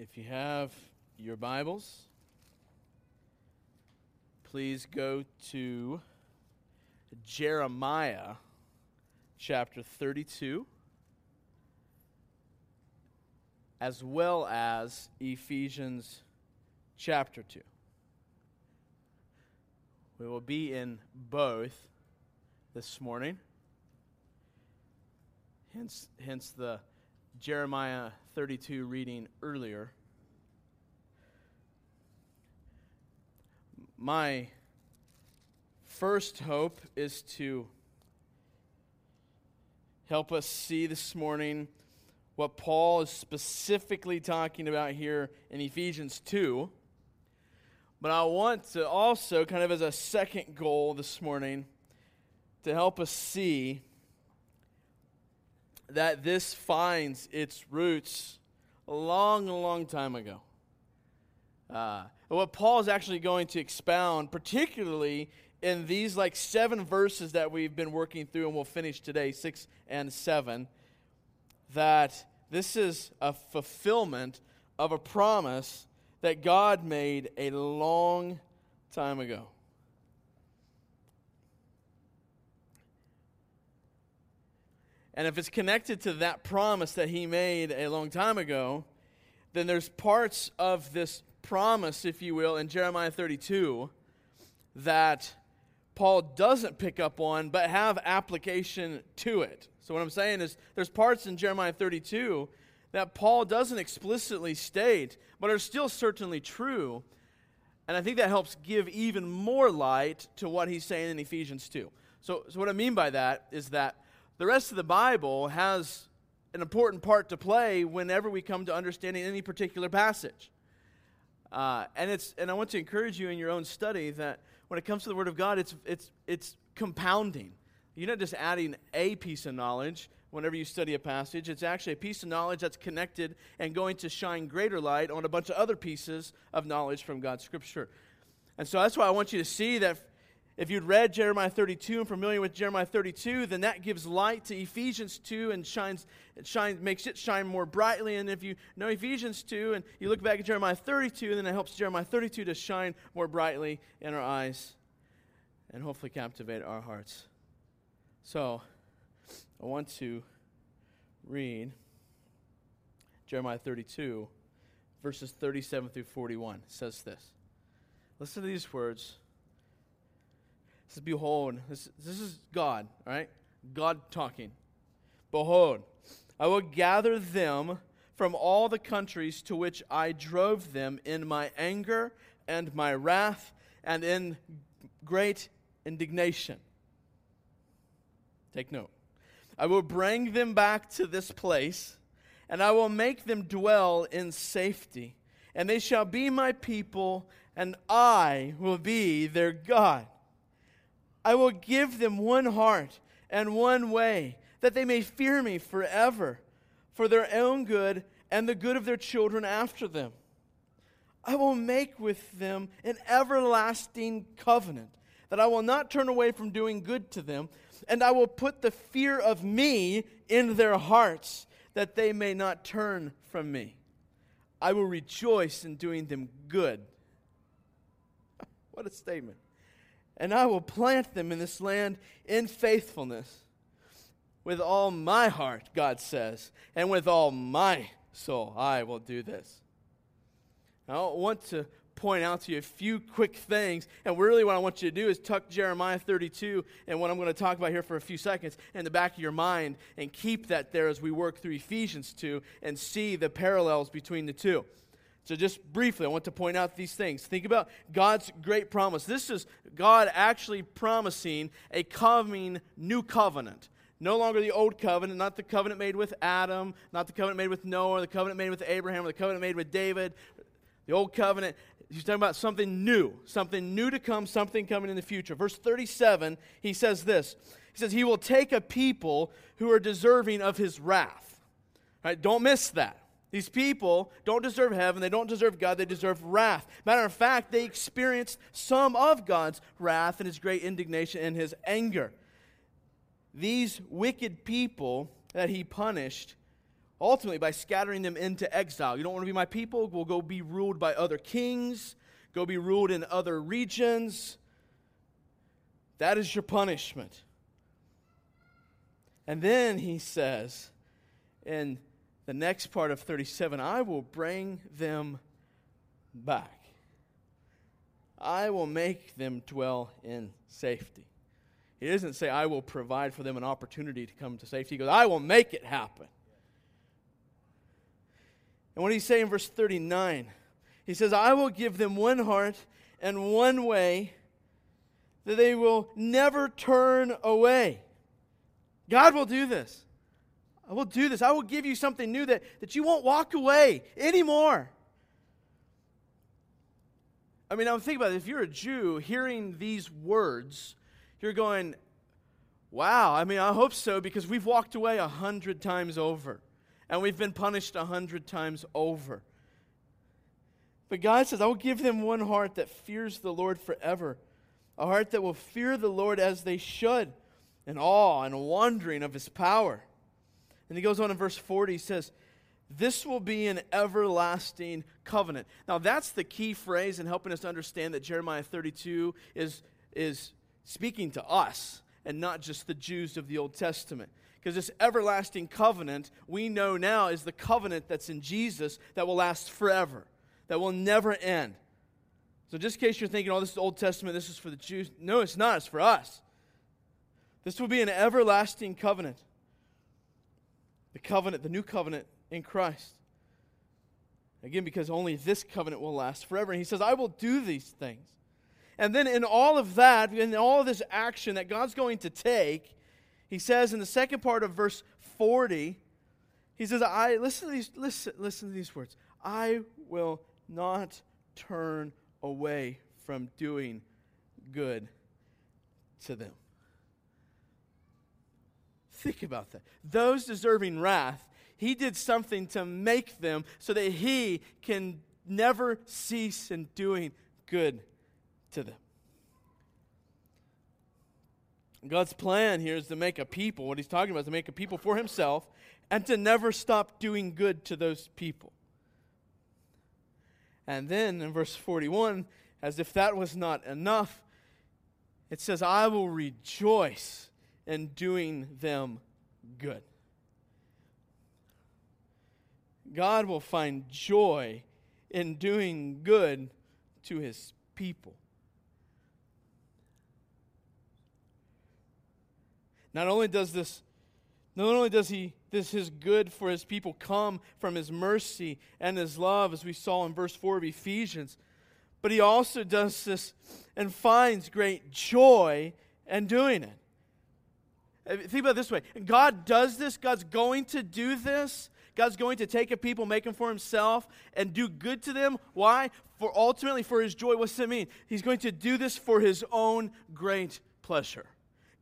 If you have your Bibles, please go to Jeremiah chapter 32, as well as Ephesians chapter 2. We will be in both this morning. Hence, hence the Jeremiah 32 reading earlier. My first hope is to help us see this morning what Paul is specifically talking about here in Ephesians 2. But I want to also, kind of as a second goal this morning, to help us see that this finds its roots a long, long time ago. Uh, what Paul is actually going to expound, particularly in these like seven verses that we've been working through, and we'll finish today, six and seven, that this is a fulfillment of a promise that God made a long time ago. And if it's connected to that promise that he made a long time ago, then there's parts of this promise, if you will, in Jeremiah 32 that Paul doesn't pick up on but have application to it. So, what I'm saying is, there's parts in Jeremiah 32 that Paul doesn't explicitly state, but are still certainly true. And I think that helps give even more light to what he's saying in Ephesians 2. So, so what I mean by that is that the rest of the Bible has an important part to play whenever we come to understanding any particular passage. Uh, and, it's, and I want to encourage you in your own study that when it comes to the Word of God, it's, it's, it's compounding. You're not just adding a piece of knowledge whenever you study a passage, it's actually a piece of knowledge that's connected and going to shine greater light on a bunch of other pieces of knowledge from God's Scripture. And so that's why I want you to see that if you'd read Jeremiah 32 and familiar with Jeremiah 32, then that gives light to Ephesians 2 and shines, it shines, makes it shine more brightly. And if you know Ephesians 2 and you look back at Jeremiah 32, then it helps Jeremiah 32 to shine more brightly in our eyes and hopefully captivate our hearts. So, I want to read Jeremiah 32, verses 37 through 41. It says this. Listen to these words says, Behold, this, this is God, all right? God talking. Behold, I will gather them from all the countries to which I drove them in my anger and my wrath and in great indignation. Take note. I will bring them back to this place, and I will make them dwell in safety. And they shall be my people, and I will be their God. I will give them one heart and one way, that they may fear me forever, for their own good and the good of their children after them. I will make with them an everlasting covenant, that I will not turn away from doing good to them, and I will put the fear of me in their hearts, that they may not turn from me. I will rejoice in doing them good. What a statement and I will plant them in this land in faithfulness. With all my heart, God says, and with all my soul, I will do this. I want to point out to you a few quick things. And really, what I want you to do is tuck Jeremiah 32 and what I'm going to talk about here for a few seconds in the back of your mind and keep that there as we work through Ephesians 2 and see the parallels between the two. So, just briefly, I want to point out these things. Think about God's great promise. This is God actually promising a coming new covenant. No longer the old covenant, not the covenant made with Adam, not the covenant made with Noah, the covenant made with Abraham, or the covenant made with David. The old covenant, he's talking about something new, something new to come, something coming in the future. Verse 37, he says this He says, He will take a people who are deserving of his wrath. Right? Don't miss that. These people don't deserve heaven. They don't deserve God. They deserve wrath. Matter of fact, they experienced some of God's wrath and his great indignation and his anger. These wicked people that he punished ultimately by scattering them into exile. You don't want to be my people? We'll go be ruled by other kings, go be ruled in other regions. That is your punishment. And then he says in the next part of 37 I will bring them back. I will make them dwell in safety. He doesn't say, I will provide for them an opportunity to come to safety. He goes, I will make it happen. And what he's saying in verse 39, he says, I will give them one heart and one way that they will never turn away. God will do this. I will do this. I will give you something new that, that you won't walk away anymore. I mean, I'm thinking about it. If you're a Jew hearing these words, you're going, wow, I mean, I hope so because we've walked away a hundred times over and we've been punished a hundred times over. But God says, I will give them one heart that fears the Lord forever a heart that will fear the Lord as they should, in awe and wondering of his power. And he goes on in verse 40, he says, This will be an everlasting covenant. Now, that's the key phrase in helping us understand that Jeremiah 32 is, is speaking to us and not just the Jews of the Old Testament. Because this everlasting covenant, we know now, is the covenant that's in Jesus that will last forever, that will never end. So, just in case you're thinking, oh, this is Old Testament, this is for the Jews. No, it's not. It's for us. This will be an everlasting covenant. The covenant, the new covenant in Christ. Again, because only this covenant will last forever. And he says, I will do these things. And then, in all of that, in all of this action that God's going to take, he says in the second part of verse 40, he says, I listen to these, listen, listen to these words. I will not turn away from doing good to them. Think about that. Those deserving wrath, he did something to make them so that he can never cease in doing good to them. God's plan here is to make a people. What he's talking about is to make a people for himself and to never stop doing good to those people. And then in verse 41, as if that was not enough, it says, I will rejoice in doing them good. God will find joy in doing good to his people. Not only does this not only does he this his good for his people come from his mercy and his love, as we saw in verse 4 of Ephesians, but he also does this and finds great joy in doing it. Uh, think about it this way God does this, God's going to do this. God's going to take a people, make them for himself, and do good to them. Why? For ultimately for his joy. What's that mean? He's going to do this for his own great pleasure.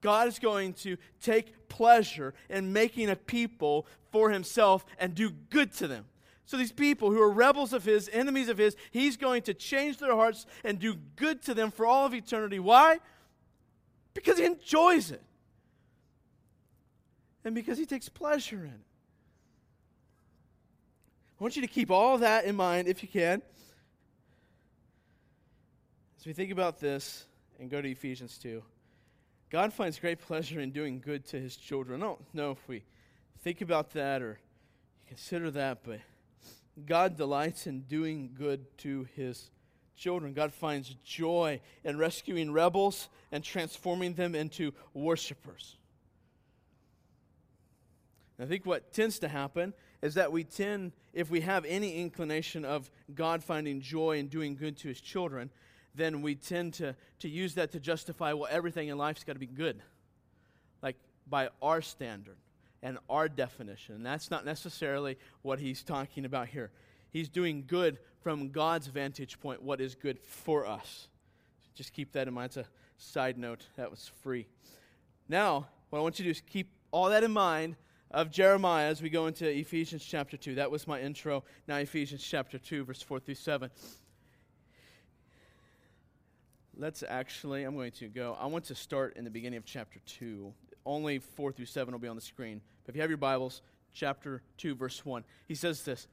God is going to take pleasure in making a people for himself and do good to them. So, these people who are rebels of his, enemies of his, he's going to change their hearts and do good to them for all of eternity. Why? Because he enjoys it. And because he takes pleasure in it. I want you to keep all that in mind if you can. As we think about this and go to Ephesians 2. God finds great pleasure in doing good to his children. I don't know if we think about that or consider that, but God delights in doing good to his children. God finds joy in rescuing rebels and transforming them into worshipers. I think what tends to happen is that we tend, if we have any inclination of God finding joy in doing good to his children, then we tend to, to use that to justify, well, everything in life's got to be good. Like by our standard and our definition. And that's not necessarily what he's talking about here. He's doing good from God's vantage point, what is good for us. Just keep that in mind. It's a side note. That was free. Now, what I want you to do is keep all that in mind of Jeremiah as we go into Ephesians chapter 2. That was my intro. Now, Ephesians chapter 2, verse 4 through 7 let's actually, I'm going to go. I want to start in the beginning of chapter 2. Only 4 through 7 will be on the screen. But if you have your Bibles, chapter 2, verse 1. He says this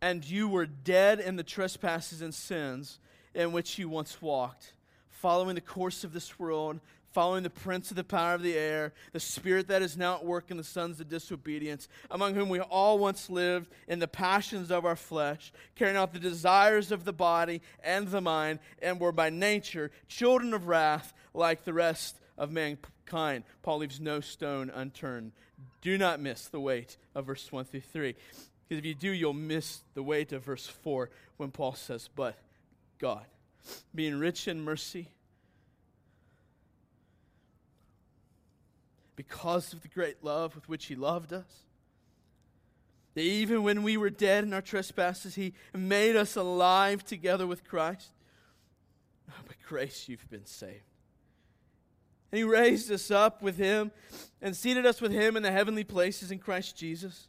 And you were dead in the trespasses and sins in which you once walked, following the course of this world following the prince of the power of the air, the spirit that is now at work in the sons of disobedience, among whom we all once lived in the passions of our flesh, carrying out the desires of the body and the mind, and were by nature children of wrath like the rest of mankind. Paul leaves no stone unturned. Do not miss the weight of verse 1 through 3. Because if you do, you'll miss the weight of verse 4 when Paul says, But God, being rich in mercy, because of the great love with which He loved us. That even when we were dead in our trespasses, He made us alive together with Christ. Oh, by grace, you've been saved. And He raised us up with Him and seated us with Him in the heavenly places in Christ Jesus,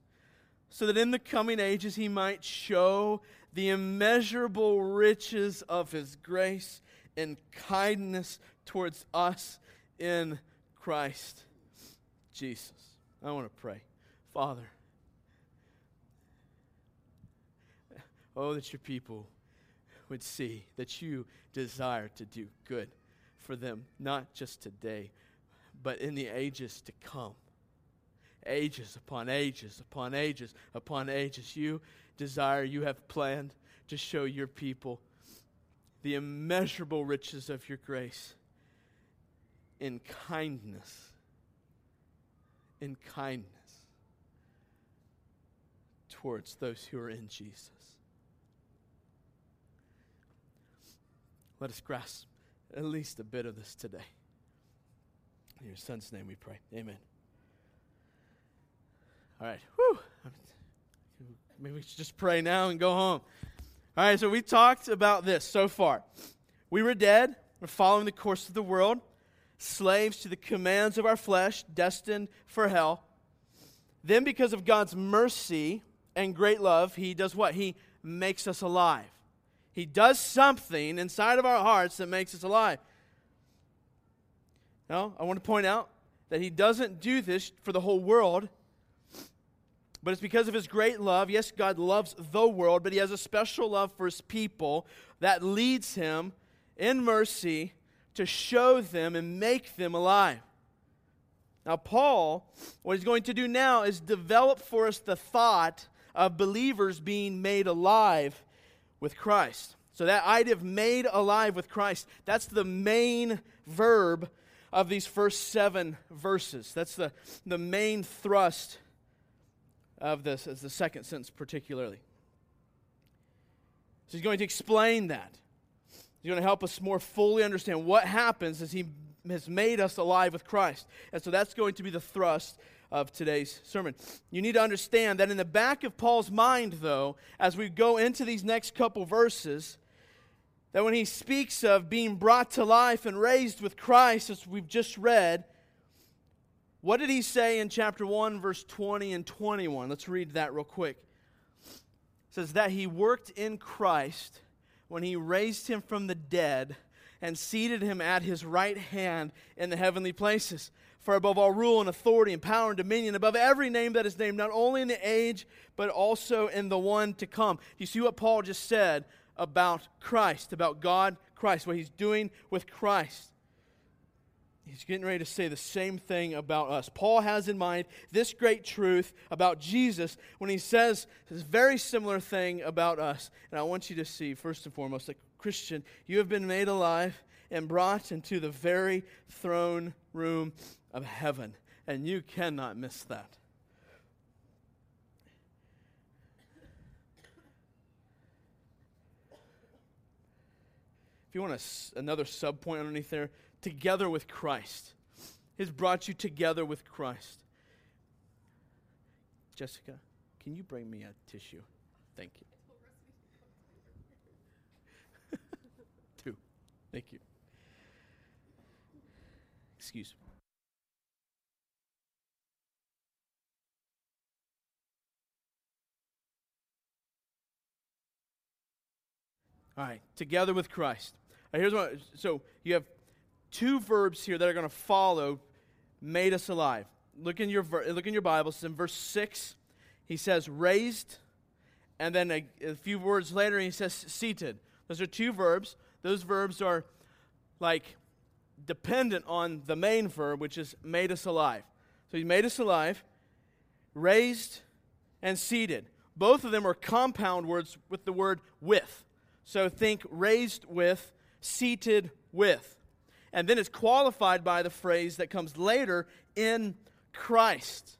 so that in the coming ages He might show the immeasurable riches of His grace and kindness towards us in Christ. Jesus. I want to pray. Father, oh, that your people would see that you desire to do good for them, not just today, but in the ages to come. Ages upon ages upon ages upon ages. You desire, you have planned to show your people the immeasurable riches of your grace in kindness in kindness towards those who are in Jesus. Let us grasp at least a bit of this today. In your son's name we pray. Amen. All right. Whew. Maybe we should just pray now and go home. All right, so we talked about this so far. We were dead. We're following the course of the world slaves to the commands of our flesh, destined for hell. Then, because of God's mercy and great love, He does what? He makes us alive. He does something inside of our hearts that makes us alive. Now, I want to point out that He doesn't do this for the whole world, but it's because of His great love. Yes, God loves the world, but He has a special love for His people that leads Him in mercy to show them and make them alive. Now, Paul, what he's going to do now is develop for us the thought of believers being made alive with Christ. So, that idea of made alive with Christ, that's the main verb of these first seven verses. That's the, the main thrust of this, as the second sentence, particularly. So, he's going to explain that. He's going to help us more fully understand what happens as He has made us alive with Christ. And so that's going to be the thrust of today's sermon. You need to understand that in the back of Paul's mind, though, as we go into these next couple verses, that when he speaks of being brought to life and raised with Christ, as we've just read, what did he say in chapter 1, verse 20 and 21? Let's read that real quick. It says, That he worked in Christ when he raised him from the dead and seated him at his right hand in the heavenly places. For above all rule and authority and power and dominion, above every name that is named, not only in the age, but also in the one to come. You see what Paul just said about Christ, about God, Christ, what he's doing with Christ. He's getting ready to say the same thing about us. Paul has in mind this great truth about Jesus when he says this very similar thing about us. And I want you to see, first and foremost, that Christian, you have been made alive and brought into the very throne room of heaven. And you cannot miss that. If you want a, another sub point underneath there, together with Christ. He's brought you together with Christ. Jessica, can you bring me a tissue? Thank you. Two. Thank you. Excuse me. All right, together with Christ. Right, here's what. So you have two verbs here that are going to follow made us alive. Look in your, look in your Bibles. In verse 6, he says raised, and then a, a few words later, he says seated. Those are two verbs. Those verbs are like dependent on the main verb, which is made us alive. So he made us alive, raised, and seated. Both of them are compound words with the word with. So think raised with, seated with. And then it's qualified by the phrase that comes later in Christ,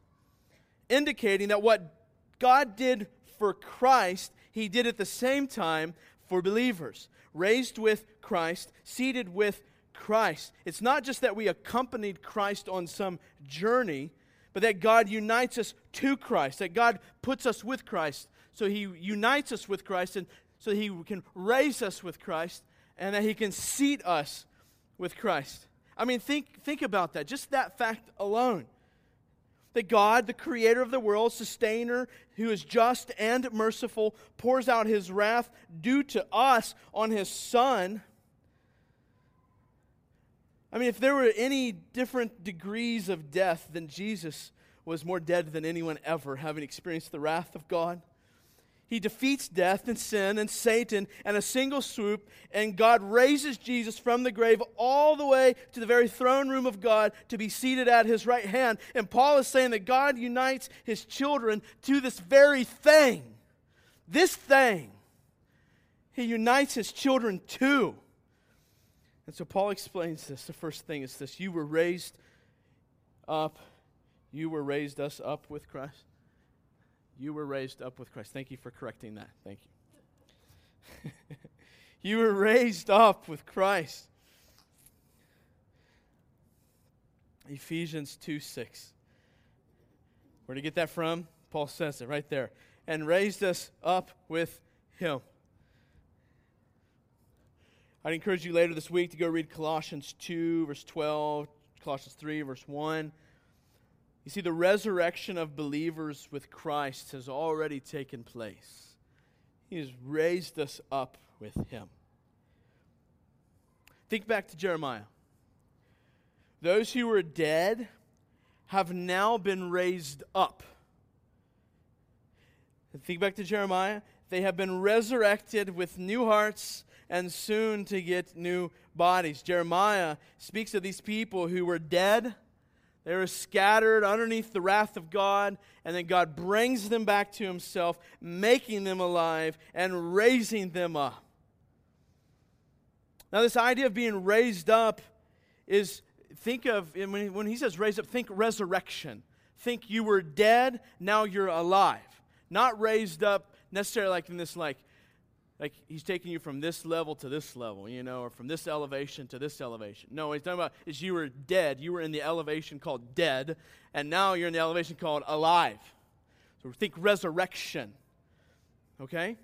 indicating that what God did for Christ, he did at the same time for believers. Raised with Christ, seated with Christ. It's not just that we accompanied Christ on some journey, but that God unites us to Christ, that God puts us with Christ. So he unites us with Christ, and so he can raise us with Christ, and that he can seat us with Christ. I mean, think, think about that, just that fact alone. That God, the creator of the world, sustainer, who is just and merciful, pours out his wrath due to us on his Son I mean, if there were any different degrees of death, then Jesus was more dead than anyone ever, having experienced the wrath of God. He defeats death and sin and Satan in a single swoop, and God raises Jesus from the grave all the way to the very throne room of God to be seated at his right hand. And Paul is saying that God unites his children to this very thing. This thing. He unites his children to. And so Paul explains this. The first thing is this you were raised up, you were raised us up with Christ. You were raised up with Christ. Thank you for correcting that. Thank you. you were raised up with Christ. Ephesians 2 6. Where to get that from? Paul says it right there. And raised us up with him. I'd encourage you later this week to go read Colossians 2, verse 12, Colossians 3, verse 1. You see, the resurrection of believers with Christ has already taken place. He has raised us up with Him. Think back to Jeremiah. Those who were dead have now been raised up. Think back to Jeremiah. They have been resurrected with new hearts and soon to get new bodies. Jeremiah speaks of these people who were dead. They were scattered underneath the wrath of God, and then God brings them back to Himself, making them alive and raising them up. Now, this idea of being raised up is think of, when he says raised up, think resurrection. Think you were dead, now you're alive. Not raised up necessarily like in this, like, like he's taking you from this level to this level, you know, or from this elevation to this elevation. No, he's talking about is you were dead. You were in the elevation called dead, and now you're in the elevation called alive. So think resurrection. Okay?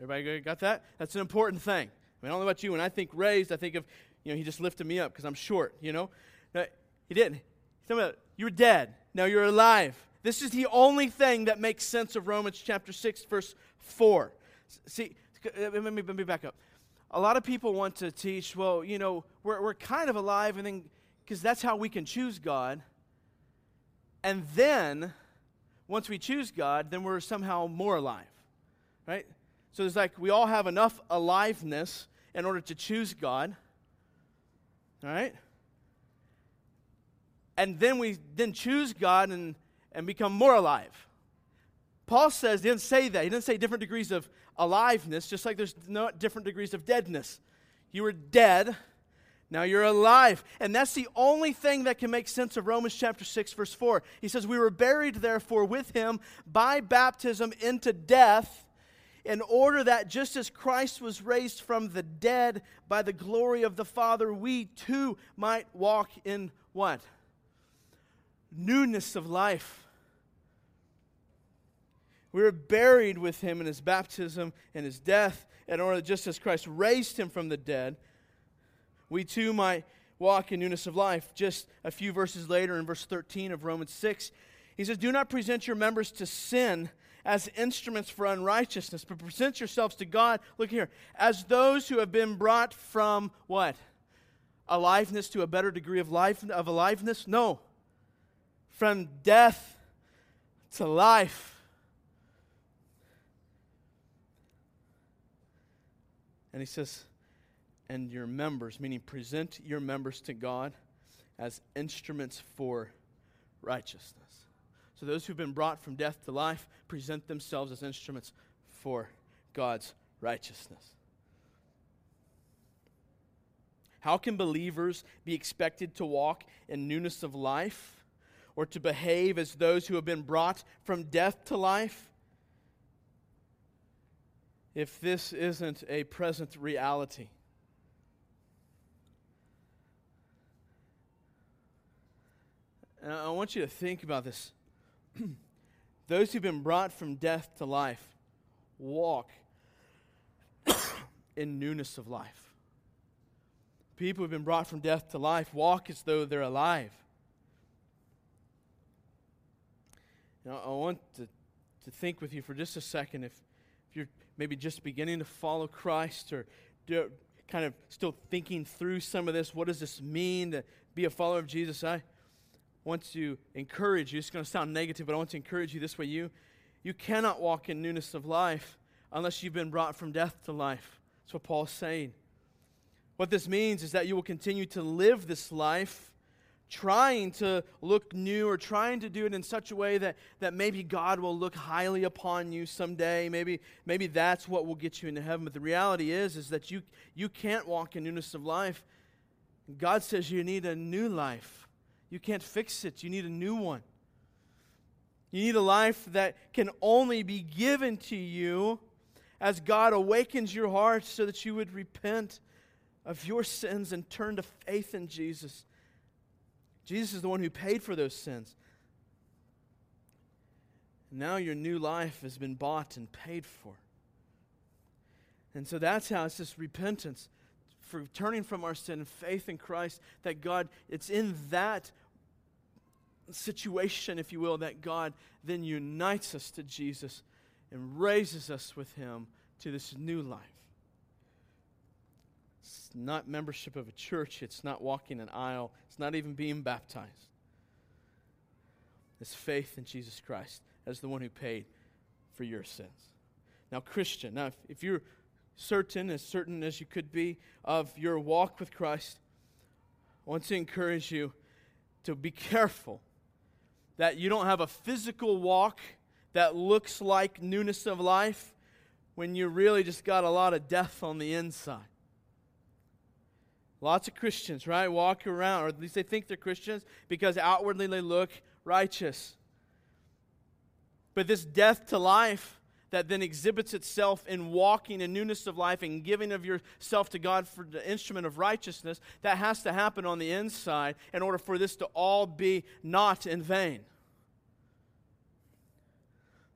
Everybody got that? That's an important thing. I mean, I don't know about you. When I think raised, I think of, you know, he just lifted me up because I'm short, you know? No, he didn't. He's talking about you were dead. Now you're alive. This is the only thing that makes sense of Romans chapter 6, verse 4. See, Uh, let me, let me back up. A lot of people want to teach, well, you know, we're, we're kind of alive, and then, because that's how we can choose God. And then, once we choose God, then we're somehow more alive, right? So it's like we all have enough aliveness in order to choose God, right? And then we then choose God and, and become more alive. Paul says, he didn't say that. He didn't say different degrees of aliveness, just like there's no different degrees of deadness. You were dead, now you're alive. And that's the only thing that can make sense of Romans chapter 6, verse 4. He says, We were buried, therefore, with him by baptism into death, in order that just as Christ was raised from the dead by the glory of the Father, we too might walk in what? Newness of life. We were buried with him in his baptism and his death, in order that just as Christ raised him from the dead, we too might walk in newness of life. Just a few verses later, in verse 13 of Romans 6, he says, Do not present your members to sin as instruments for unrighteousness, but present yourselves to God, look here, as those who have been brought from what? Aliveness to a better degree of life of aliveness? No. From death to life. And he says, and your members, meaning present your members to God as instruments for righteousness. So those who've been brought from death to life present themselves as instruments for God's righteousness. How can believers be expected to walk in newness of life or to behave as those who have been brought from death to life if this isn't a present reality? And I want you to think about this. Those who've been brought from death to life walk in newness of life. People who've been brought from death to life walk as though they're alive. Now, I want to, to think with you for just a second if, if you're maybe just beginning to follow Christ or do, kind of still thinking through some of this. What does this mean to be a follower of Jesus? I want to encourage you. It's going to sound negative, but I want to encourage you this way. You, you cannot walk in newness of life unless you've been brought from death to life. That's what Paul's saying. What this means is that you will continue to live this life trying to look new or trying to do it in such a way that, that maybe God will look highly upon you someday. Maybe, maybe that's what will get you into heaven. But the reality is, is that you, you can't walk in newness of life. God says you need a new life. You can't fix it. You need a new one. You need a life that can only be given to you as God awakens your heart so that you would repent of your sins and turn to faith in Jesus. Jesus is the one who paid for those sins. Now your new life has been bought and paid for. And so that's how it's this repentance for turning from our sin and faith in Christ that God, it's in that situation, if you will, that God then unites us to Jesus and raises us with Him to this new life. It's not membership of a church, it's not walking an aisle, it's not even being baptized. It's faith in Jesus Christ as the one who paid for your sins. Now, Christian, now if, if you're certain, as certain as you could be, of your walk with Christ, I want to encourage you to be careful that you don't have a physical walk that looks like newness of life when you really just got a lot of death on the inside. Lots of Christians, right, walk around, or at least they think they're Christians because outwardly they look righteous. But this death to life that then exhibits itself in walking in newness of life and giving of yourself to God for the instrument of righteousness, that has to happen on the inside in order for this to all be not in vain.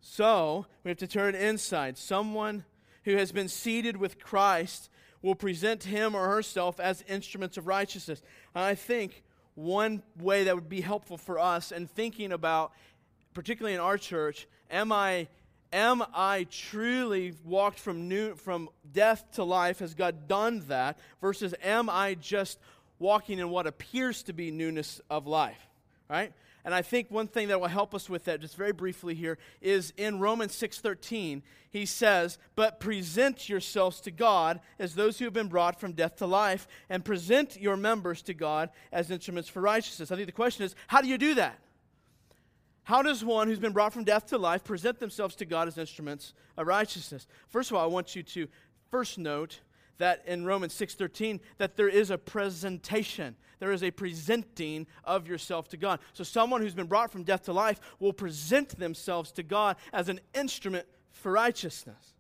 So, we have to turn inside. Someone who has been seated with Christ will present him or herself as instruments of righteousness. And I think one way that would be helpful for us in thinking about, particularly in our church, am I am I truly walked from new from death to life? Has God done that? Versus am I just walking in what appears to be newness of life? Right? And I think one thing that will help us with that, just very briefly here, is in Romans 6:13, he says, But present yourselves to God as those who have been brought from death to life, and present your members to God as instruments for righteousness. I think the question is, how do you do that? How does one who's been brought from death to life present themselves to God as instruments of righteousness? First of all, I want you to first note that in Romans 6:13 that there is a presentation. There is a presenting of yourself to God. So someone who's been brought from death to life will present themselves to God as an instrument for righteousness.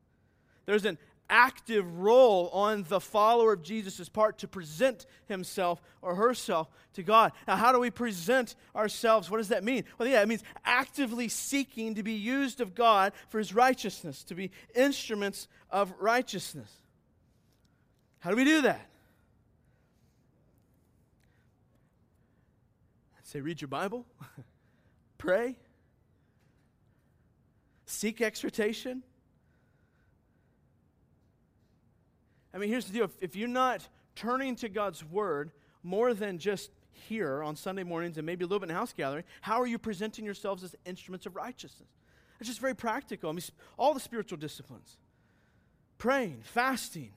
There's an active role on the follower of Jesus' part to present himself or herself to God. Now, how do we present ourselves? What does that mean? Well, yeah, it means actively seeking to be used of God for his righteousness, to be instruments of righteousness. How do we do that? I'd say, read your Bible, pray, seek exhortation I mean, here's the deal if, if you're not turning to God's Word more than just here on Sunday mornings and maybe a little bit in house gathering, how are you presenting yourselves as instruments of righteousness? It's just very practical. I mean, all the spiritual disciplines praying, fasting,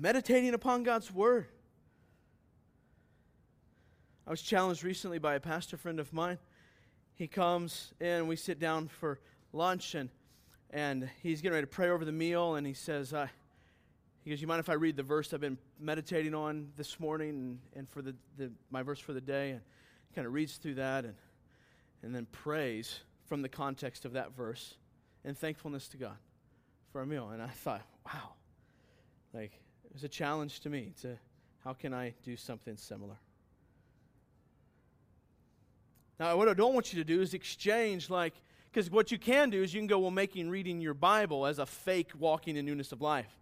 meditating upon God's word. I was challenged recently by a pastor friend of mine. He comes in, we sit down for lunch, and, and he's getting ready to pray over the meal, and he says, uh, he goes, You mind if I read the verse I've been meditating on this morning and, and for the, the, my verse for the day? And he kind of reads through that and, and then prays from the context of that verse in thankfulness to God for a meal. And I thought, wow, like it was a challenge to me to how can I do something similar? Now, what I don't want you to do is exchange, like, because what you can do is you can go, well, making reading your Bible as a fake walking in newness of life.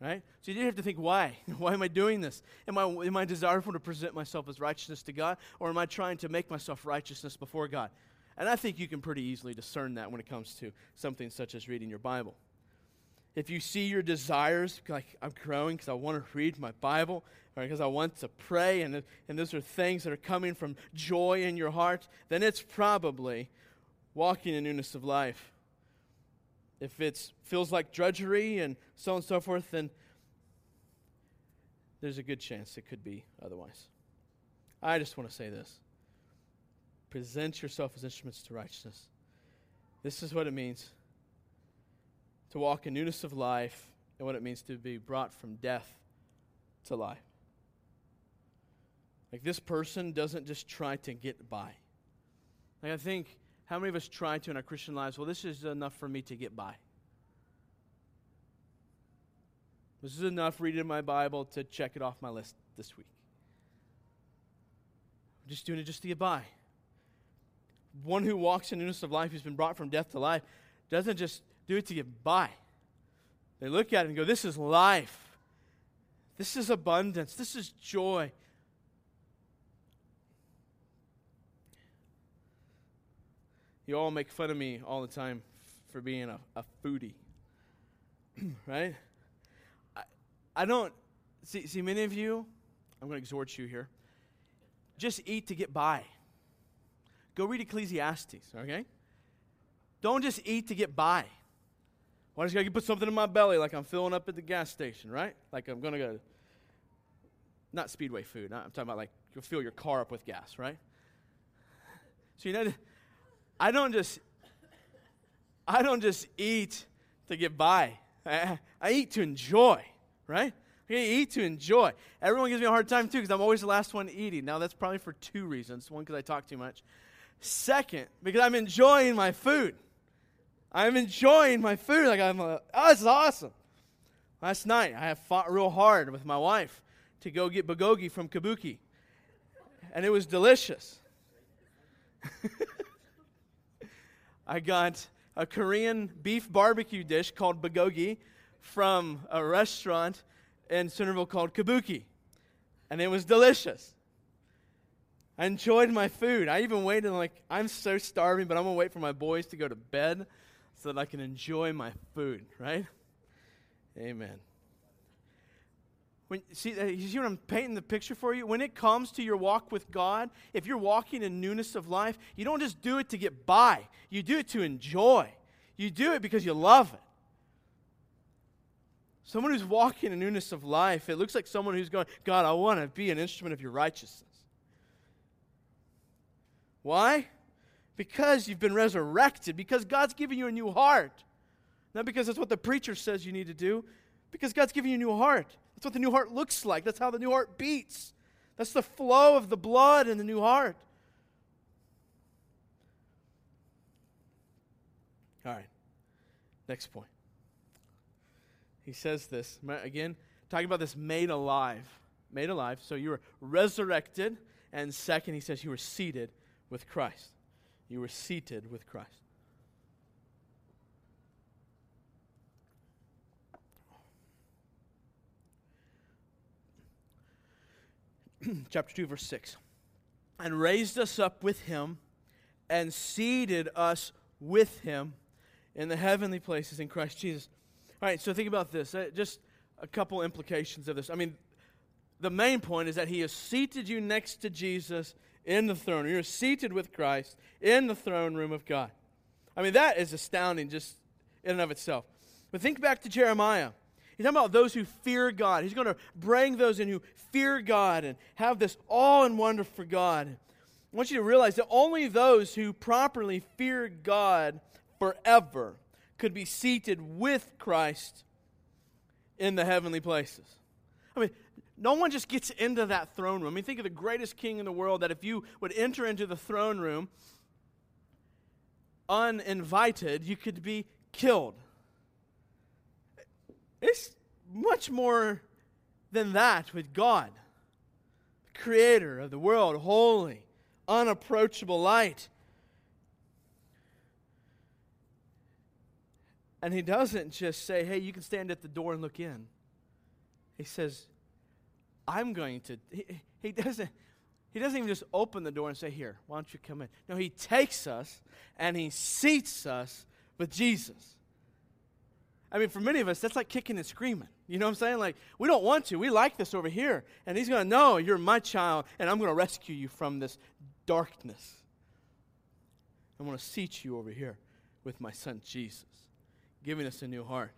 Right? So you have to think, why? Why am I doing this? Am I, am I desirable to present myself as righteousness to God, or am I trying to make myself righteousness before God? And I think you can pretty easily discern that when it comes to something such as reading your Bible. If you see your desires, like I'm growing because I want to read my Bible, or because I want to pray, and, and those are things that are coming from joy in your heart, then it's probably walking in newness of life. If it feels like drudgery and so on and so forth, then there's a good chance it could be otherwise. I just want to say this present yourself as instruments to righteousness. This is what it means to walk in newness of life and what it means to be brought from death to life. Like this person doesn't just try to get by. Like I think how many of us try to in our Christian lives, well, this is enough for me to get by. This is enough reading my Bible to check it off my list this week. I'm just doing it just to get by. One who walks in newness of life, who's been brought from death to life, doesn't just do it to get by. They look at it and go, This is life. This is abundance. This is joy. You all make fun of me all the time for being a, a foodie. right? I, I don't see, see many of you, I'm going to exhort you here. Just eat to get by. Go read Ecclesiastes, okay? Don't just eat to get by. Why just gotta put something in my belly like I'm filling up at the gas station, right? Like I'm gonna go. Not speedway food. I'm talking about like you'll fill your car up with gas, right? So you know, I don't just, I don't just eat to get by. I, I eat to enjoy, right? I eat to enjoy. Everyone gives me a hard time too because I'm always the last one eating. Now that's probably for two reasons. One, because I talk too much. Second, because I'm enjoying my food. I'm enjoying my food. Like I'm, uh, oh, this is awesome. Last night, I have fought real hard with my wife to go get bulgogi from Kabuki, and it was delicious. I got a Korean beef barbecue dish called bulgogi from a restaurant in Centerville called Kabuki, and it was delicious. I enjoyed my food. I even waited, like, I'm so starving, but I'm to wait for my boys to go to bed so that I can enjoy my food, right? Amen. When, see, uh, you see what I'm painting the picture for you? When it comes to your walk with God, if you're walking in newness of life, you don't just do it to get by. You do it to enjoy. You do it because you love it. Someone who's walking in newness of life, it looks like someone who's going, God, I want to be an instrument of your righteousness. Why? Because you've been resurrected, because God's given you a new heart. Not because that's what the preacher says you need to do, because God's given you a new heart. That's what the new heart looks like. That's how the new heart beats. That's the flow of the blood in the new heart. All right. Next point. He says this again, talking about this made alive. Made alive. So you were resurrected. And second, he says you were seated with Christ. You were seated with Christ. Chapter 2, verse 6. And raised us up with him and seated us with him in the heavenly places in Christ Jesus. All right, so think about this. Uh, just a couple implications of this. I mean, the main point is that he has seated you next to Jesus in the throne. You're seated with Christ in the throne room of God. I mean, that is astounding just in and of itself. But think back to Jeremiah. He's talking about those who fear God. He's going to bring those in who fear God and have this awe and wonder for God. I want you to realize that only those who properly fear God forever could be seated with Christ in the heavenly places. I mean, no one just gets into that throne room. I mean, think of the greatest king in the world that if you would enter into the throne room uninvited, you could be killed. It's much more than that with God, the creator of the world, holy, unapproachable light. And he doesn't just say, hey, you can stand at the door and look in. He says, I'm going to. He, he, doesn't. He doesn't even just open the door and say, Here, why don't you come in? No, he takes us and he seats us with Jesus. I mean, for many of us, that's like kicking and screaming. You know what I'm saying? Like, we don't want to. We like this over here. And he's going to know you're my child, and I'm going to rescue you from this darkness. I'm going to seat you over here with my son Jesus, giving us a new heart.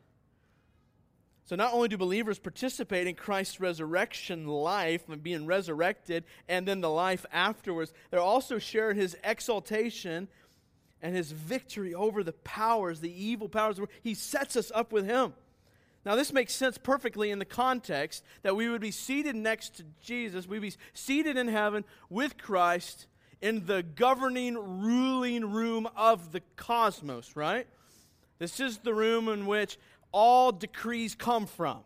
So, not only do believers participate in Christ's resurrection life and being resurrected and then the life afterwards, they're also sharing his exaltation and his victory over the powers, the evil powers. He sets us up with him. Now, this makes sense perfectly in the context that we would be seated next to Jesus, we'd be seated in heaven with Christ in the governing, ruling room of the cosmos, right? This is the room in which all decrees come from.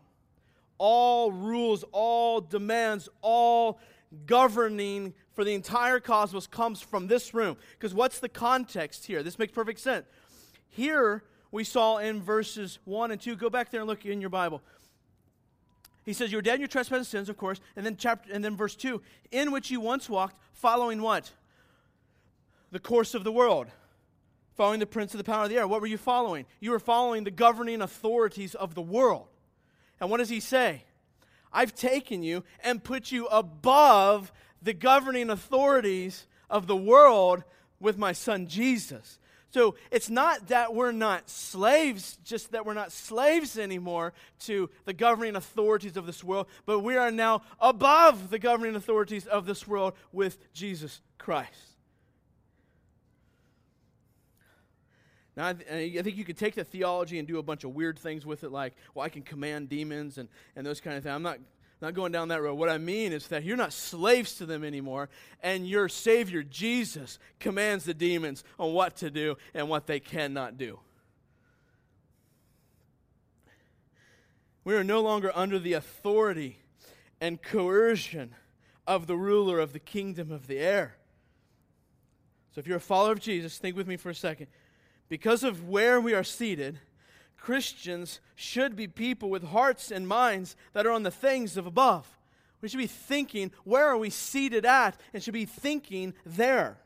All rules, all demands, all governing for the entire cosmos comes from this room. Because what's the context here? This makes perfect sense. Here, we saw in verses 1 and 2, go back there and look in your Bible. He says, You are dead in your trespasses and sins, of course. And then, chapter, and then verse 2, in which you once walked, following what? The course of the world following the prince of the power of the air. What were you following? You were following the governing authorities of the world. And what does he say? I've taken you and put you above the governing authorities of the world with my son Jesus. So it's not that we're not slaves, just that we're not slaves anymore to the governing authorities of this world, but we are now above the governing authorities of this world with Jesus Christ. Now, I, th- I, think you could take the theology and do a bunch of weird things with it, like, well, I can command demons and, and those kind of things. I'm not, not going down that road. What I mean is that you're not slaves to them anymore, and your Savior, Jesus, commands the demons on what to do and what they cannot do. We are no longer under the authority and coercion of the ruler of the kingdom of the air. So if you're a follower of Jesus, think with me for a second because of where we are seated, Christians should be people with hearts and minds that are on the things of above. We should be thinking, where are we seated at? And should be thinking there.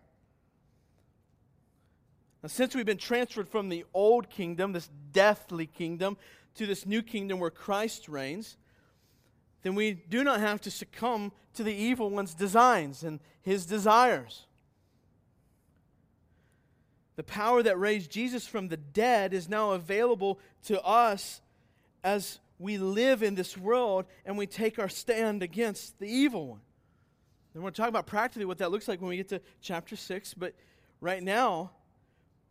Now, since we've been transferred from the old kingdom, this deathly kingdom, to this new kingdom where Christ reigns, then we do not have to succumb to the evil one's designs and his desires. The power that raised Jesus from the dead is now available to us as we live in this world and we take our stand against the evil one. And we're going to talk about practically what that looks like when we get to chapter 6. But right now,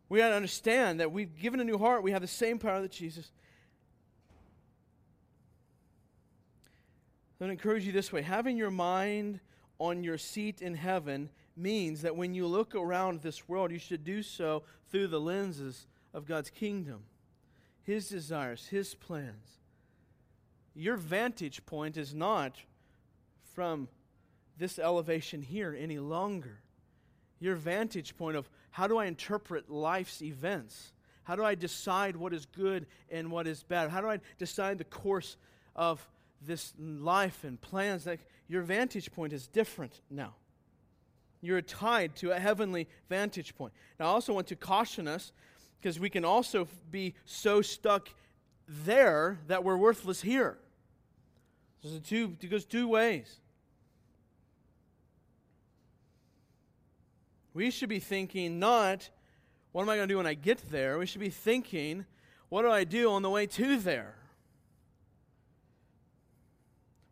we got to understand that we've given a new heart. We have the same power that Jesus. I'm going to encourage you this way having your mind on your seat in heaven means that when you look around this world, you should do so through the lenses of God's kingdom, His desires, His plans. Your vantage point is not from this elevation here any longer. Your vantage point of how do I interpret life's events? How do I decide what is good and what is bad? How do I decide the course of this life and plans? That your vantage point is different now. You're tied to a heavenly vantage point. Now, I also want to caution us because we can also be so stuck there that we're worthless here. So two, it goes two ways. We should be thinking not, what am I going to do when I get there? We should be thinking, what do I do on the way to there?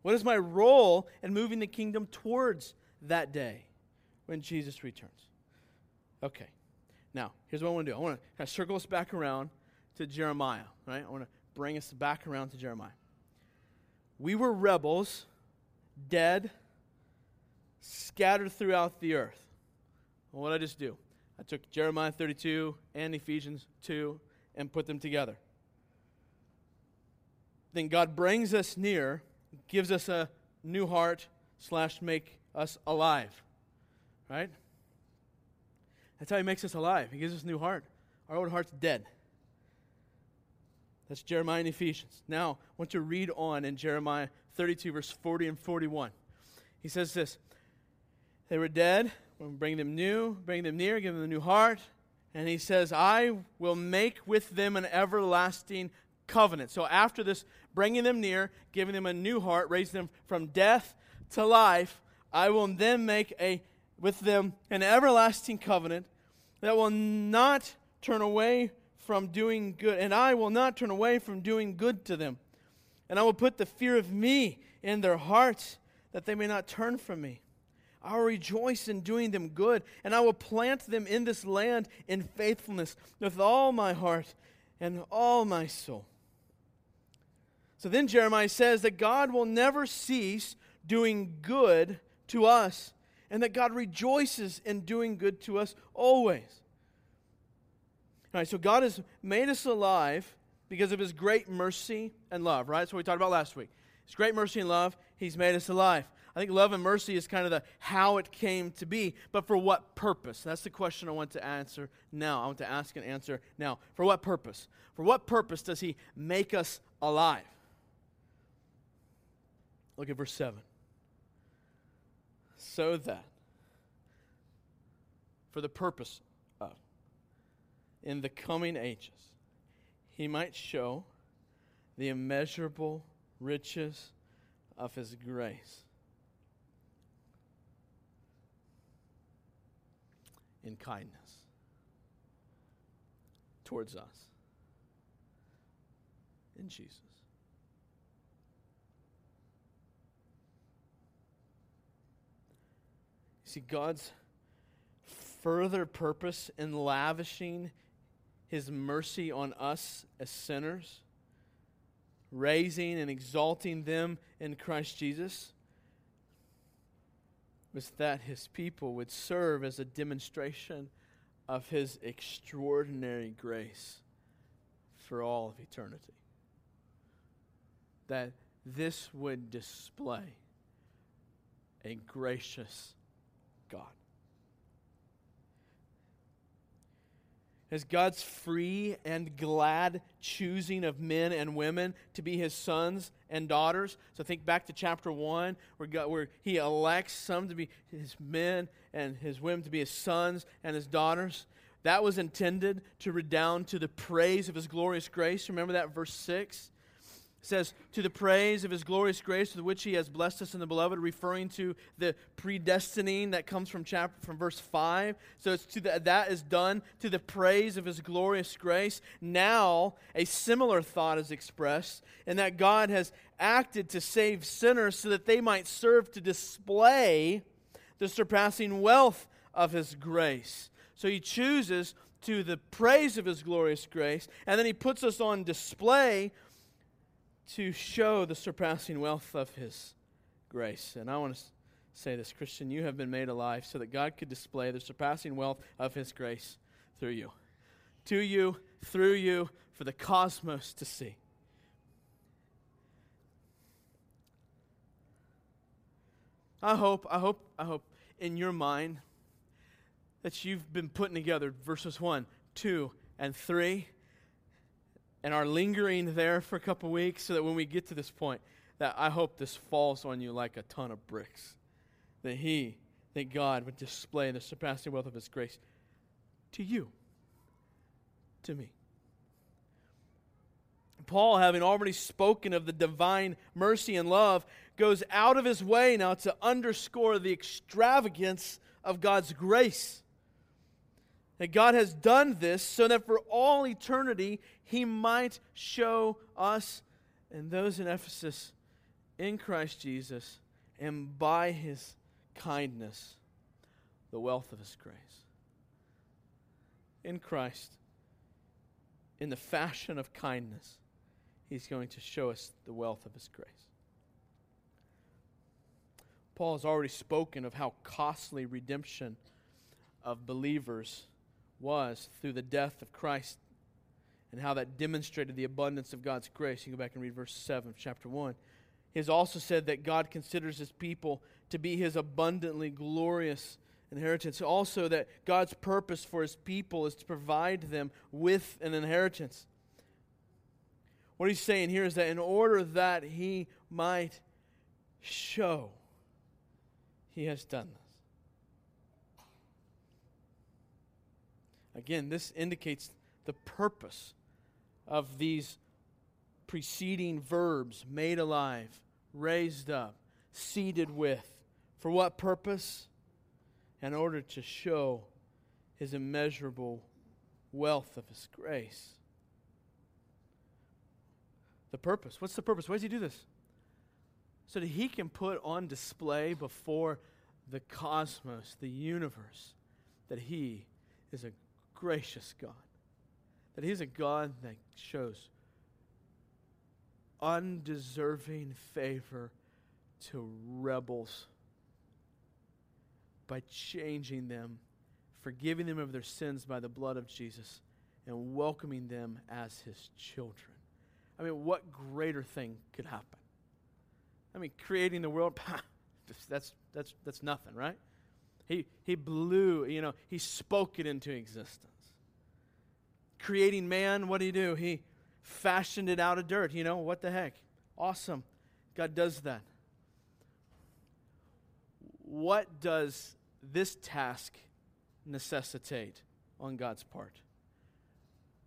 What is my role in moving the kingdom towards that day when Jesus returns? Okay. Now, here's what I want to do. I want to kind of circle us back around to Jeremiah, right? I want to bring us back around to Jeremiah. We were rebels, dead, scattered throughout the earth. Well, what did I just do? I took Jeremiah 32 and Ephesians 2 and put them together. Then God brings us near, gives us a new heart, slash, make us alive. Right? That's how He makes us alive. He gives us a new heart. Our old heart's dead. That's Jeremiah and Ephesians. Now, I want you to read on in Jeremiah 32, verse 40 and 41. He says this They were dead. We'll bring them new, bring them near, give them a new heart. And he says, I will make with them an everlasting covenant. So after this, bringing them near, giving them a new heart, raising them from death to life, I will then make a with them an everlasting covenant that will not turn away from doing good, and I will not turn away from doing good to them. And I will put the fear of me in their hearts that they may not turn from me. I will rejoice in doing them good, and I will plant them in this land in faithfulness with all my heart and all my soul. So then Jeremiah says that God will never cease doing good to us, and that God rejoices in doing good to us always. All right, so God has made us alive because of his great mercy and love, right? That's what we talked about last week. His great mercy and love, he's made us alive. I think love and mercy is kind of the how it came to be, but for what purpose? That's the question I want to answer now. I want to ask and answer now. For what purpose? For what purpose does he make us alive? Look at verse 7. So that, for the purpose of, in the coming ages, he might show the immeasurable riches of his grace in kindness towards us in Jesus. See, God's further purpose in lavishing his mercy on us as sinners, raising and exalting them in Christ Jesus was that his people would serve as a demonstration of his extraordinary grace for all of eternity. That this would display a gracious God. As God's free and glad choosing of men and women to be his sons and daughters. So think back to chapter 1, where, God, where he elects some to be his men and his women to be his sons and his daughters. That was intended to redound to the praise of his glorious grace. Remember that verse 6? Says, To the praise of his glorious grace with which he has blessed us in the beloved, referring to the predestining that comes from chapter from verse 5. So it's to the, that is done to the praise of his glorious grace. Now a similar thought is expressed, in that God has acted to save sinners so that they might serve to display the surpassing wealth of his grace. So he chooses to the praise of his glorious grace, and then he puts us on display to show the surpassing wealth of his grace. And I want to say this Christian, you have been made alive so that God could display the surpassing wealth of his grace through you. To you, through you, for the cosmos to see. I hope, I hope, I hope in your mind that you've been putting together verses 1, 2, and 3 and are lingering there for a couple weeks so that when we get to this point, that I hope this falls on you like a ton of bricks. That He, that God would display the surpassing wealth of His grace to you, to me. Paul, having already spoken of the divine mercy and love, goes out of his way now to underscore the extravagance of God's grace. That God has done this so that for all eternity he might show us and those in Ephesus in Christ Jesus and by his kindness the wealth of his grace. In Christ, in the fashion of kindness, he's going to show us the wealth of his grace. Paul has already spoken of how costly redemption of believers was through the death of Christ and how that demonstrated the abundance of God's grace. You go back and read verse 7 of chapter 1. He has also said that God considers his people to be his abundantly glorious inheritance. Also, that God's purpose for his people is to provide them with an inheritance. What he's saying here is that in order that he might show he has done this. Again, this indicates the purpose of these preceding verbs made alive, raised up, seated with. For what purpose? In order to show his immeasurable wealth of his grace. The purpose. What's the purpose? Why does he do this? So that he can put on display before the cosmos, the universe, that he is a gracious God. That he's a God that shows undeserving favor to rebels by changing them, forgiving them of their sins by the blood of Jesus, and welcoming them as his children. I mean, what greater thing could happen? I mean, creating the world, that's, that's, that's nothing, right? He, he blew, you know, he spoke it into existence. Creating man, what did he do? He fashioned it out of dirt. You know, what the heck? Awesome. God does that. What does this task necessitate on God's part?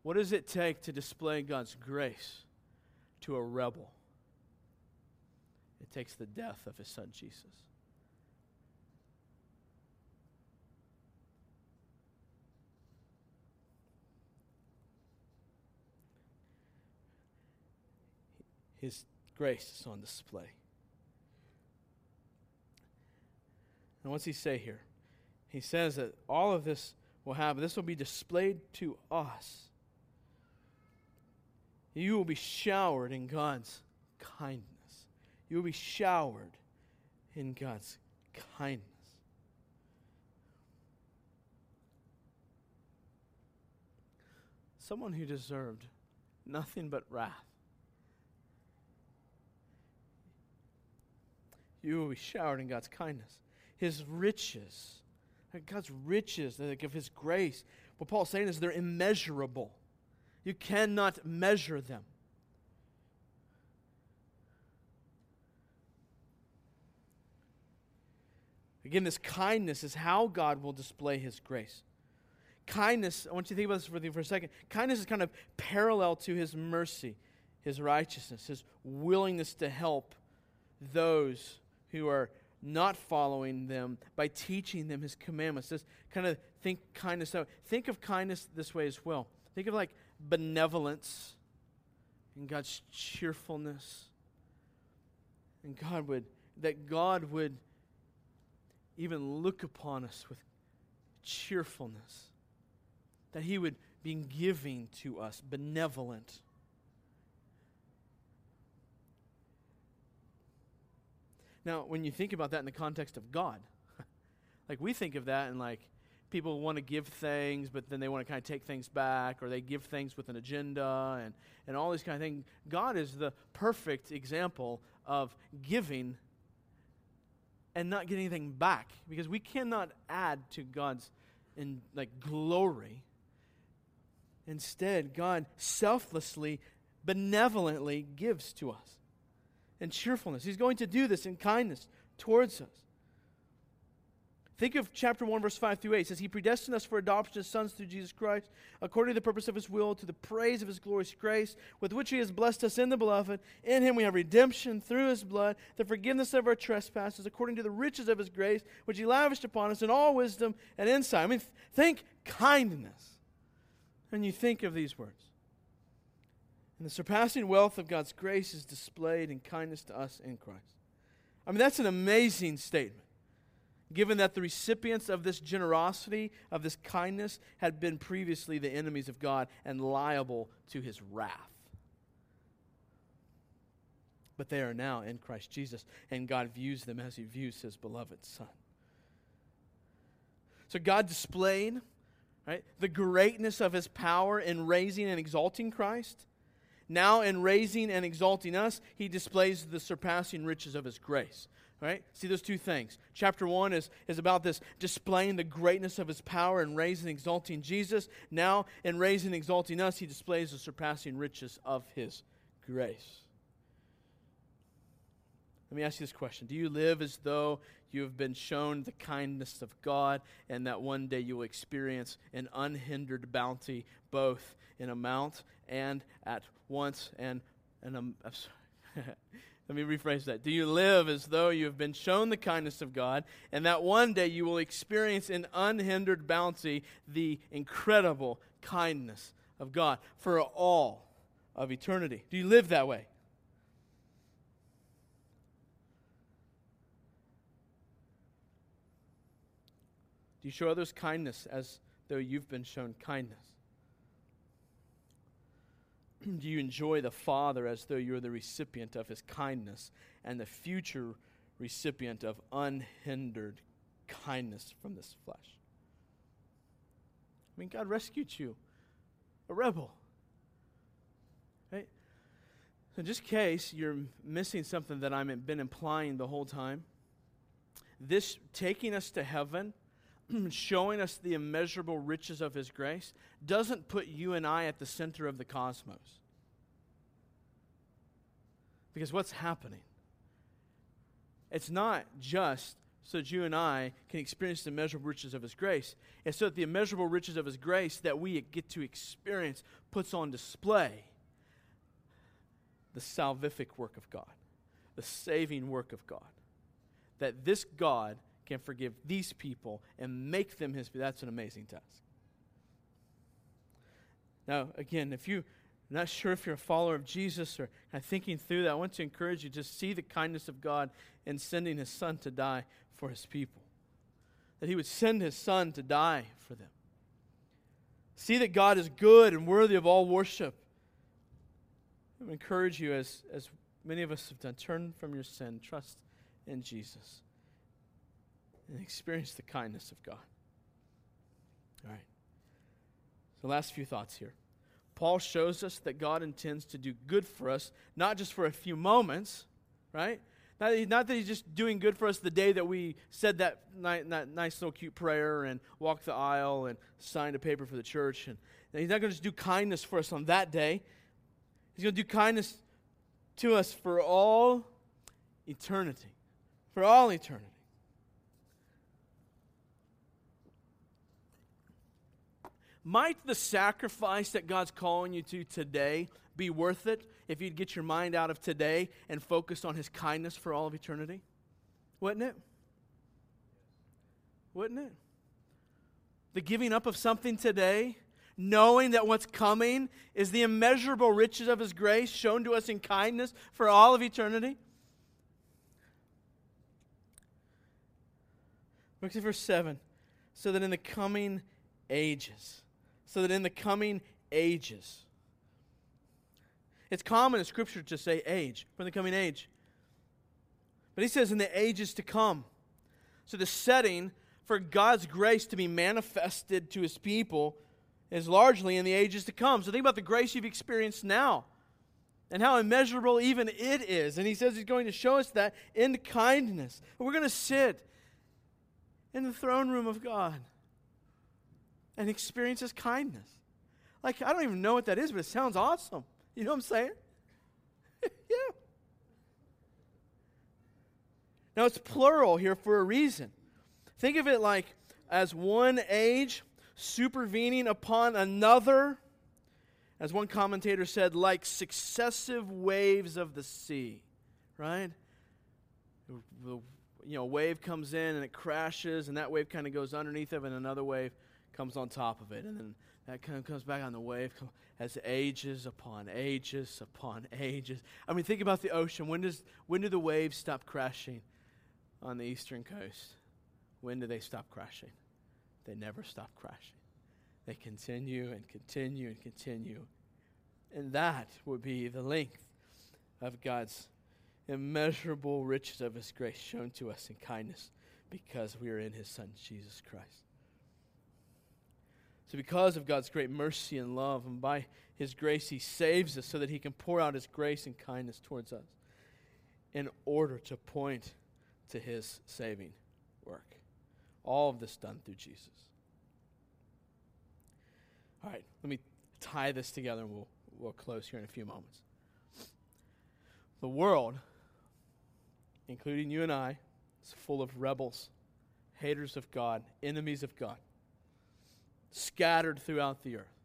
What does it take to display God's grace to a rebel? It takes the death of his son Jesus. His grace is on display. And what's he say here? He says that all of this will happen. This will be displayed to us. You will be showered in God's kindness. You will be showered in God's kindness. Someone who deserved nothing but wrath you will be showered in God's kindness. His riches, God's riches, like of His grace. What Paul's saying is they're immeasurable. You cannot measure them. Again, this kindness is how God will display His grace. Kindness, I want you to think about this for, for a second. Kindness is kind of parallel to His mercy, His righteousness, His willingness to help those who are not following them by teaching them his commandments. Just kind of think kindness out. Think of kindness this way as well. Think of like benevolence and God's cheerfulness. And God would, that God would even look upon us with cheerfulness. That He would be giving to us, benevolent. Now, when you think about that in the context of God, like we think of that and like people want to give things, but then they want to kind of take things back, or they give things with an agenda and, and all these kind of things. God is the perfect example of giving and not getting anything back because we cannot add to God's in like glory. Instead, God selflessly, benevolently gives to us and cheerfulness. He's going to do this in kindness towards us. Think of chapter 1, verse 5 through 8. It says, He predestined us for adoption as sons through Jesus Christ, according to the purpose of His will, to the praise of His glorious grace, with which He has blessed us in the beloved. In Him we have redemption through His blood, the forgiveness of our trespasses, according to the riches of His grace, which He lavished upon us in all wisdom and insight. I mean, think kindness when you think of these words. And the surpassing wealth of God's grace is displayed in kindness to us in Christ. I mean, that's an amazing statement, given that the recipients of this generosity, of this kindness, had been previously the enemies of God and liable to his wrath. But they are now in Christ Jesus, and God views them as he views his beloved Son. So God displayed right, the greatness of his power in raising and exalting Christ now, in raising and exalting us, he displays the surpassing riches of his grace. Right? See those two things. Chapter 1 is, is about this displaying the greatness of his power and raising and exalting Jesus. Now, in raising and exalting us, he displays the surpassing riches of his grace. Let me ask you this question Do you live as though you have been shown the kindness of God and that one day you will experience an unhindered bounty, both in amount and at once? And, and I'm, I'm sorry. let me rephrase that. Do you live as though you have been shown the kindness of God and that one day you will experience in unhindered bounty the incredible kindness of God for all of eternity? Do you live that way? Do you show others kindness as though you've been shown kindness? Do you enjoy the Father as though you're the recipient of his kindness and the future recipient of unhindered kindness from this flesh? I mean, God rescued you, a rebel. Right? So, just in case you're missing something that I've been implying the whole time, this taking us to heaven showing us the immeasurable riches of His grace, doesn't put you and I at the center of the cosmos. Because what's happening? It's not just so that you and I can experience the immeasurable riches of His grace. It's so that the immeasurable riches of His grace that we get to experience puts on display the salvific work of God, the saving work of God. That this God can forgive these people and make them his people. that's an amazing task. Now again if you're not sure if you're a follower of jesus or kind of thinking through that i want to encourage you to see the kindness of god in sending his son to die for his people. That he would send his son to die for them. See that god is good and worthy of all worship. I encourage you as, as many of us have done turn from your sin trust in jesus and experience the kindness of God. All right. So, last few thoughts here. Paul shows us that God intends to do good for us, not just for a few moments, right? Not, not that he's just doing good for us the day that we said that, ni- that nice little cute prayer and walked the aisle and signed a paper for the church. And he's not going to just do kindness for us on that day. He's going to do kindness to us for all eternity. For all eternity. Might the sacrifice that God's calling you to today be worth it if you'd get your mind out of today and focus on His kindness for all of eternity? Wouldn't it? Wouldn't it? The giving up of something today, knowing that what's coming is the immeasurable riches of His grace shown to us in kindness for all of eternity. Look at verse 7. So that in the coming ages, so that in the coming ages, it's common in Scripture to say age, for the coming age. But he says in the ages to come. So the setting for God's grace to be manifested to his people is largely in the ages to come. So think about the grace you've experienced now and how immeasurable even it is. And he says he's going to show us that in kindness. We're going to sit in the throne room of God and experiences kindness. Like, I don't even know what that is, but it sounds awesome. You know what I'm saying? yeah. Now, it's plural here for a reason. Think of it like as one age supervening upon another, as one commentator said, like successive waves of the sea, right? The, you know, wave comes in and it crashes, and that wave kind of goes underneath of it, and another wave comes on top of it. And then that kind of comes back on the wave as ages upon ages upon ages. I mean, think about the ocean. When, does, when do the waves stop crashing on the eastern coast? When do they stop crashing? They never stop crashing. They continue and continue and continue. And that would be the length of God's immeasurable riches of His grace shown to us in kindness because we are in His Son, Jesus Christ. So, because of God's great mercy and love, and by His grace, He saves us so that He can pour out His grace and kindness towards us in order to point to His saving work. All of this done through Jesus. All right, let me tie this together and we'll, we'll close here in a few moments. The world, including you and I, is full of rebels, haters of God, enemies of God scattered throughout the earth.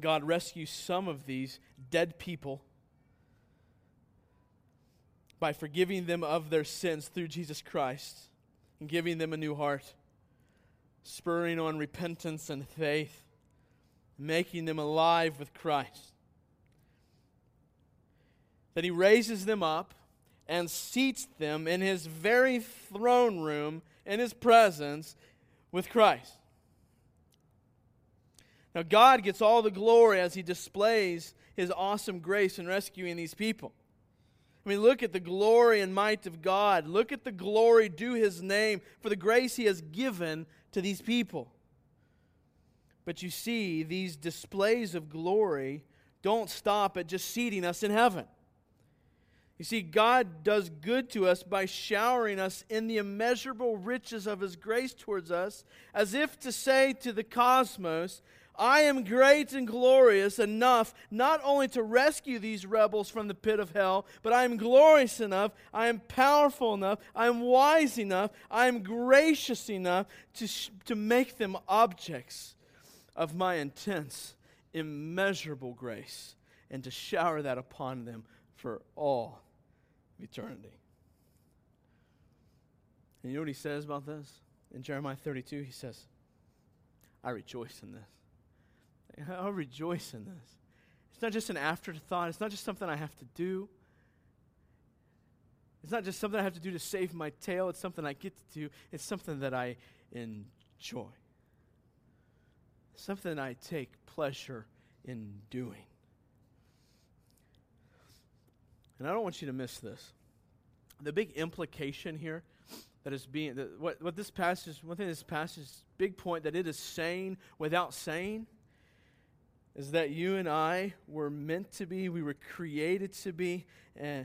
God rescues some of these dead people by forgiving them of their sins through Jesus Christ and giving them a new heart, spurring on repentance and faith, making them alive with Christ. That He raises them up and seats them in His very throne room in His presence with Christ. Now, God gets all the glory as He displays His awesome grace in rescuing these people. I mean, look at the glory and might of God. Look at the glory due His name for the grace He has given to these people. But you see, these displays of glory don't stop at just seating us in heaven. You see, God does good to us by showering us in the immeasurable riches of His grace towards us, as if to say to the cosmos, I am great and glorious enough not only to rescue these rebels from the pit of hell, but I am glorious enough, I am powerful enough, I am wise enough, I am gracious enough to, sh- to make them objects of my intense, immeasurable grace, and to shower that upon them for all eternity. And you know what he says about this? In Jeremiah 32, he says, I rejoice in this. I rejoice in this. It's not just an afterthought. It's not just something I have to do. It's not just something I have to do to save my tail. It's something I get to do. It's something that I enjoy. Something I take pleasure in doing. And I don't want you to miss this. The big implication here that is being, that what, what this passage, one thing this passage, big point that it is saying without saying, is that you and I were meant to be, we were created to be uh,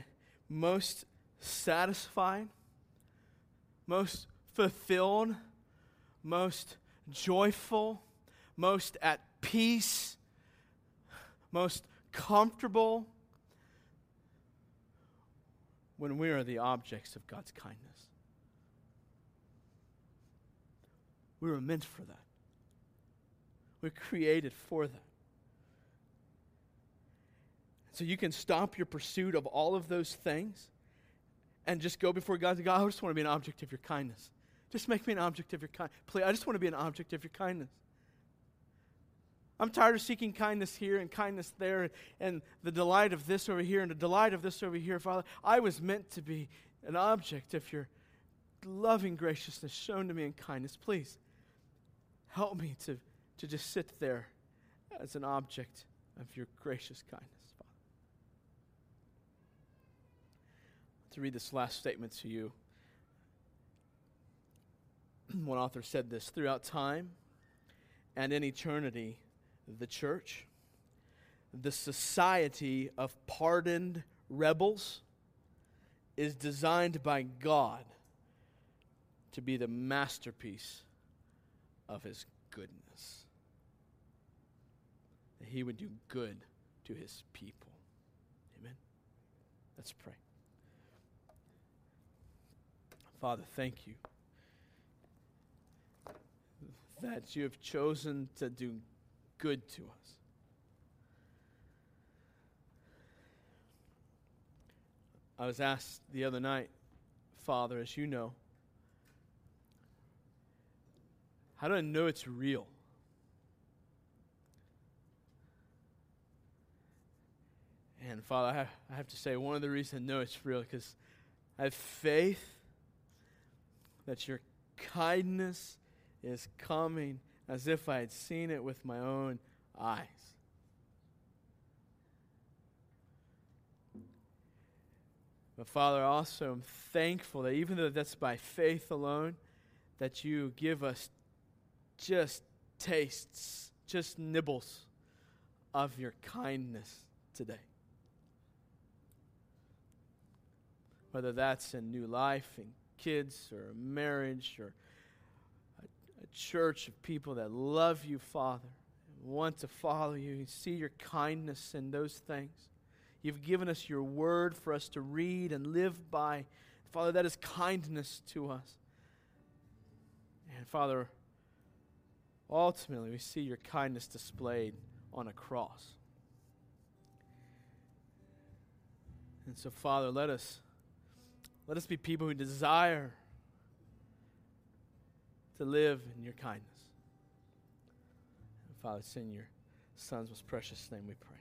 most satisfied, most fulfilled, most joyful, most at peace, most comfortable when we are the objects of God's kindness. We were meant for that. We're created for that. So you can stop your pursuit of all of those things and just go before God and God, I just want to be an object of your kindness. Just make me an object of your kindness. I just want to be an object of your kindness. I'm tired of seeking kindness here and kindness there and the delight of this over here and the delight of this over here, Father. I was meant to be an object of your loving graciousness shown to me in kindness. Please help me to, to just sit there as an object of your gracious kindness, Father. To read this last statement to you. One author said this throughout time and in eternity the church, the society of pardoned rebels, is designed by God to be the masterpiece of his goodness. That he would do good to his people. Amen. Let's pray. Father, thank you that you have chosen to do good to us. I was asked the other night, Father, as you know, how do I know it's real? And Father, I have to say, one of the reasons I know it's real because I have faith that your kindness is coming as if I had seen it with my own eyes. But Father, also I'm thankful that even though that's by faith alone, that you give us just tastes, just nibbles of your kindness today. Whether that's in new life, in kids, or marriage, or church of people that love you, Father, want to follow you, you see your kindness in those things. You've given us your word for us to read and live by. Father, that is kindness to us. And Father, ultimately, we see your kindness displayed on a cross. And so, Father, let us let us be people who desire to live in your kindness. And Father, in your Son's most precious name we pray.